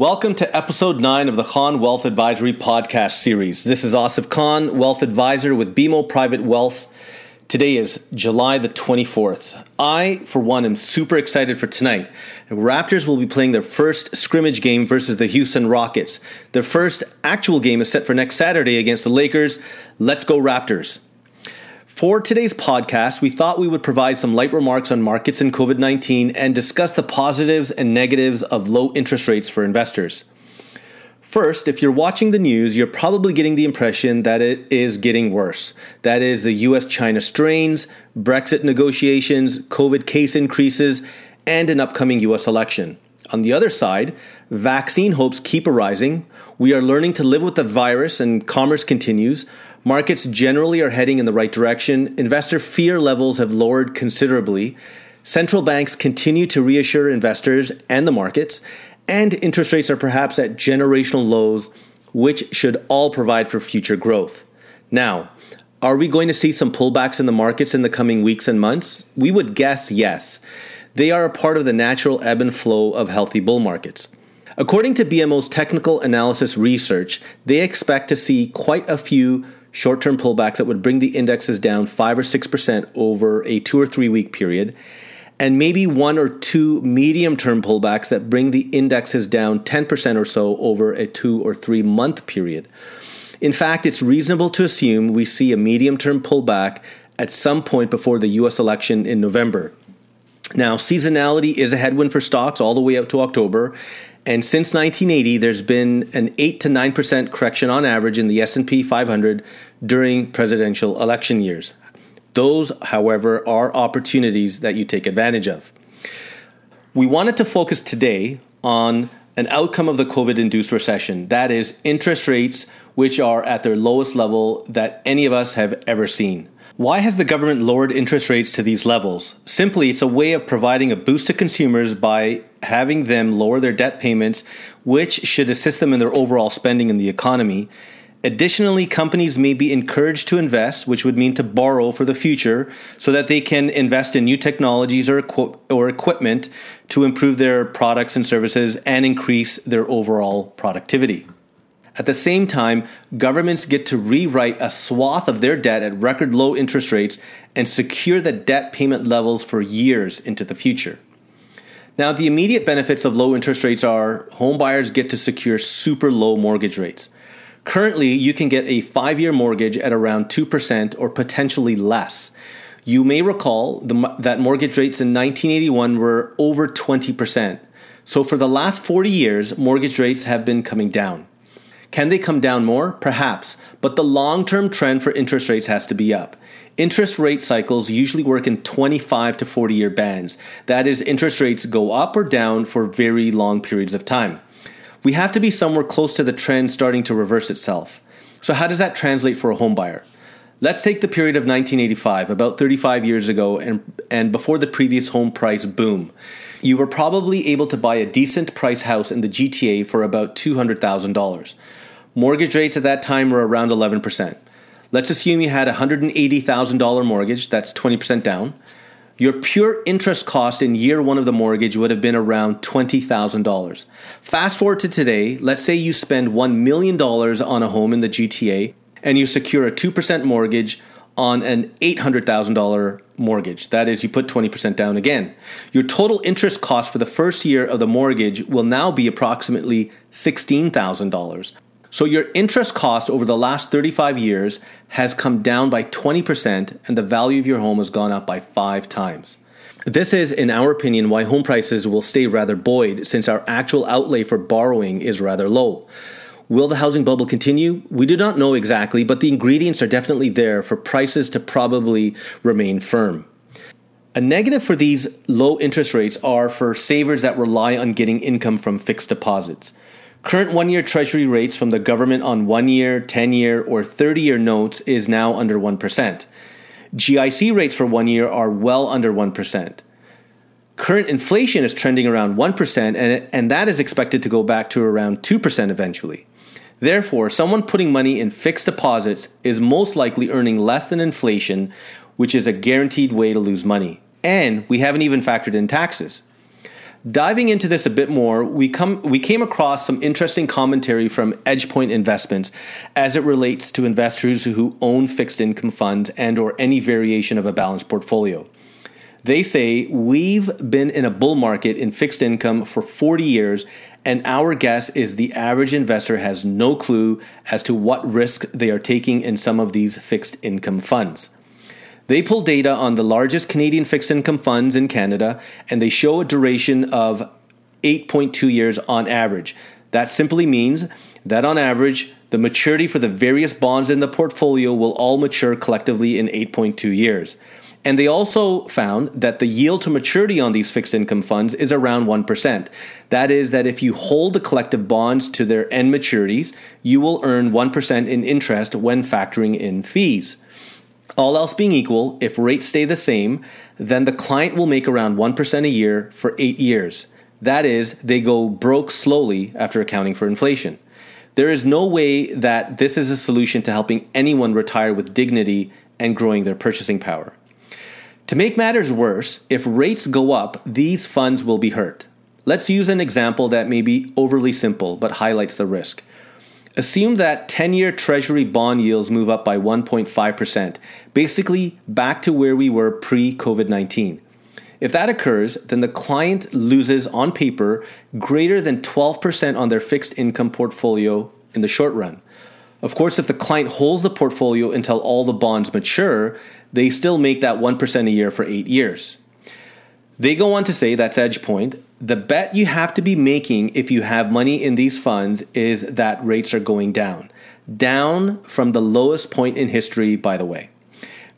Welcome to episode 9 of the Khan Wealth Advisory podcast series. This is Asif Khan, wealth advisor with BMO Private Wealth. Today is July the 24th. I, for one, am super excited for tonight. The Raptors will be playing their first scrimmage game versus the Houston Rockets. Their first actual game is set for next Saturday against the Lakers. Let's go, Raptors. For today's podcast, we thought we would provide some light remarks on markets and COVID 19 and discuss the positives and negatives of low interest rates for investors. First, if you're watching the news, you're probably getting the impression that it is getting worse. That is, the US China strains, Brexit negotiations, COVID case increases, and an upcoming US election. On the other side, vaccine hopes keep arising. We are learning to live with the virus and commerce continues. Markets generally are heading in the right direction. Investor fear levels have lowered considerably. Central banks continue to reassure investors and the markets, and interest rates are perhaps at generational lows, which should all provide for future growth. Now, are we going to see some pullbacks in the markets in the coming weeks and months? We would guess yes. They are a part of the natural ebb and flow of healthy bull markets. According to BMO's technical analysis research, they expect to see quite a few short term pullbacks that would bring the indexes down 5 or 6% over a two or three week period, and maybe one or two medium term pullbacks that bring the indexes down 10% or so over a two or three month period. In fact, it's reasonable to assume we see a medium term pullback at some point before the US election in November. Now, seasonality is a headwind for stocks all the way out to October, and since 1980, there's been an 8 to 9% correction on average in the S&P 500 during presidential election years. Those, however, are opportunities that you take advantage of. We wanted to focus today on an outcome of the COVID induced recession that is, interest rates, which are at their lowest level that any of us have ever seen. Why has the government lowered interest rates to these levels? Simply, it's a way of providing a boost to consumers by having them lower their debt payments, which should assist them in their overall spending in the economy. Additionally, companies may be encouraged to invest, which would mean to borrow for the future, so that they can invest in new technologies or, equi- or equipment to improve their products and services and increase their overall productivity. At the same time, governments get to rewrite a swath of their debt at record low interest rates and secure the debt payment levels for years into the future. Now, the immediate benefits of low interest rates are homebuyers get to secure super low mortgage rates. Currently, you can get a five year mortgage at around 2% or potentially less. You may recall the, that mortgage rates in 1981 were over 20%. So, for the last 40 years, mortgage rates have been coming down. Can they come down more? Perhaps, but the long term trend for interest rates has to be up. Interest rate cycles usually work in 25 to 40 year bands. That is, interest rates go up or down for very long periods of time. We have to be somewhere close to the trend starting to reverse itself. So, how does that translate for a home buyer? Let's take the period of 1985, about 35 years ago, and, and before the previous home price boom. You were probably able to buy a decent price house in the GTA for about $200,000. Mortgage rates at that time were around 11%. Let's assume you had a $180,000 mortgage, that's 20% down. Your pure interest cost in year one of the mortgage would have been around $20,000. Fast forward to today, let's say you spend $1 million on a home in the GTA and you secure a 2% mortgage on an $800,000 mortgage. That is, you put 20% down again. Your total interest cost for the first year of the mortgage will now be approximately $16,000. So your interest cost over the last 35 years has come down by 20% and the value of your home has gone up by 5 times. This is, in our opinion, why home prices will stay rather buoyed since our actual outlay for borrowing is rather low. Will the housing bubble continue? We do not know exactly, but the ingredients are definitely there for prices to probably remain firm. A negative for these low interest rates are for savers that rely on getting income from fixed deposits. Current one year Treasury rates from the government on one year, 10 year, or 30 year notes is now under 1%. GIC rates for one year are well under 1%. Current inflation is trending around 1%, and, and that is expected to go back to around 2% eventually. Therefore, someone putting money in fixed deposits is most likely earning less than inflation, which is a guaranteed way to lose money. And we haven't even factored in taxes. Diving into this a bit more, we come we came across some interesting commentary from EdgePoint Investments as it relates to investors who own fixed income funds and or any variation of a balanced portfolio. They say we've been in a bull market in fixed income for 40 years and our guess is the average investor has no clue as to what risk they are taking in some of these fixed income funds. They pull data on the largest Canadian fixed income funds in Canada and they show a duration of 8.2 years on average. That simply means that on average, the maturity for the various bonds in the portfolio will all mature collectively in 8.2 years. And they also found that the yield to maturity on these fixed income funds is around 1%. That is, that if you hold the collective bonds to their end maturities, you will earn 1% in interest when factoring in fees. All else being equal, if rates stay the same, then the client will make around 1% a year for eight years. That is, they go broke slowly after accounting for inflation. There is no way that this is a solution to helping anyone retire with dignity and growing their purchasing power. To make matters worse, if rates go up, these funds will be hurt. Let's use an example that may be overly simple but highlights the risk. Assume that 10 year Treasury bond yields move up by 1.5%, basically back to where we were pre COVID 19. If that occurs, then the client loses on paper greater than 12% on their fixed income portfolio in the short run. Of course, if the client holds the portfolio until all the bonds mature, they still make that 1% a year for eight years. They go on to say that's EdgePoint. The bet you have to be making if you have money in these funds is that rates are going down. Down from the lowest point in history, by the way.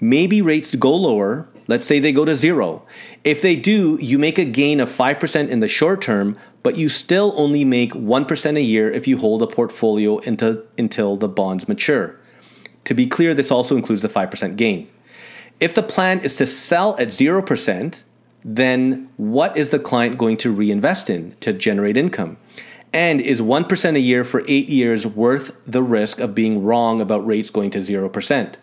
Maybe rates go lower. Let's say they go to zero. If they do, you make a gain of 5% in the short term, but you still only make 1% a year if you hold a portfolio until, until the bonds mature. To be clear, this also includes the 5% gain. If the plan is to sell at 0%, then what is the client going to reinvest in to generate income? And is 1% a year for eight years worth the risk of being wrong about rates going to 0%?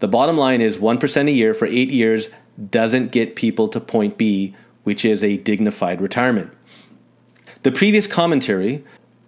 The bottom line is 1% a year for eight years doesn't get people to point B, which is a dignified retirement. The previous commentary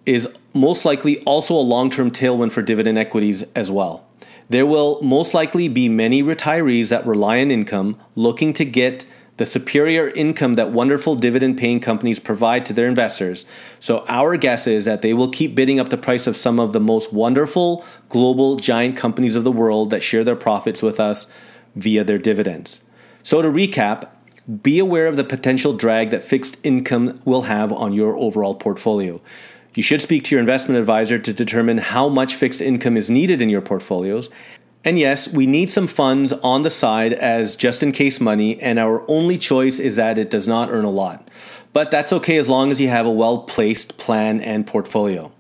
is most likely also a long term tailwind for dividend equities as well. There will most likely be many retirees that rely on income looking to get the superior income that wonderful dividend paying companies provide to their investors. So, our guess is that they will keep bidding up the price of some of the most wonderful global giant companies of the world that share their profits with us via their dividends. So, to recap, be aware of the potential drag that fixed income will have on your overall portfolio. You should speak to your investment advisor to determine how much fixed income is needed in your portfolios and yes, we need some funds on the side as just in case money, and our only choice is that it does not earn a lot. But that's okay as long as you have a well placed plan and portfolio.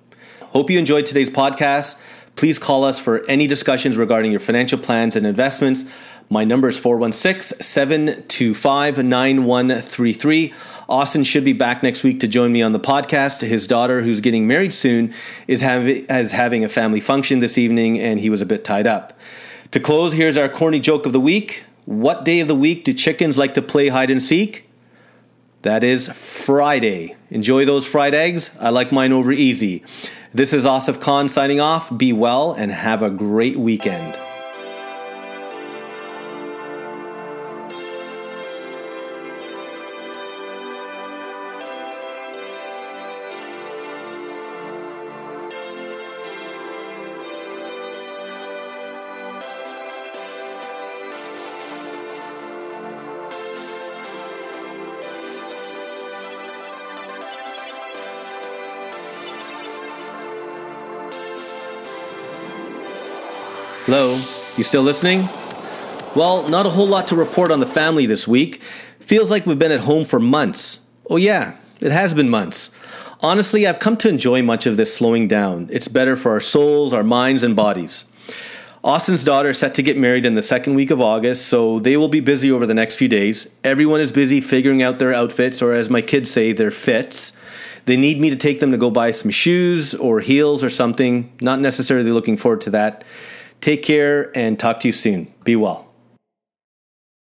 Hope you enjoyed today's podcast. Please call us for any discussions regarding your financial plans and investments. My number is 416 725 9133. Austin should be back next week to join me on the podcast. His daughter, who's getting married soon, is, having is having a family function this evening, and he was a bit tied up. To close, here's our corny joke of the week. What day of the week do chickens like to play hide and seek? That is Friday. Enjoy those fried eggs. I like mine over easy. This is Asif Khan signing off. Be well and have a great weekend. Hello, you still listening? Well, not a whole lot to report on the family this week. Feels like we've been at home for months. Oh, yeah, it has been months. Honestly, I've come to enjoy much of this slowing down. It's better for our souls, our minds, and bodies. Austin's daughter is set to get married in the second week of August, so they will be busy over the next few days. Everyone is busy figuring out their outfits, or as my kids say, their fits. They need me to take them to go buy some shoes or heels or something. Not necessarily looking forward to that. Take care and talk to you soon. Be well.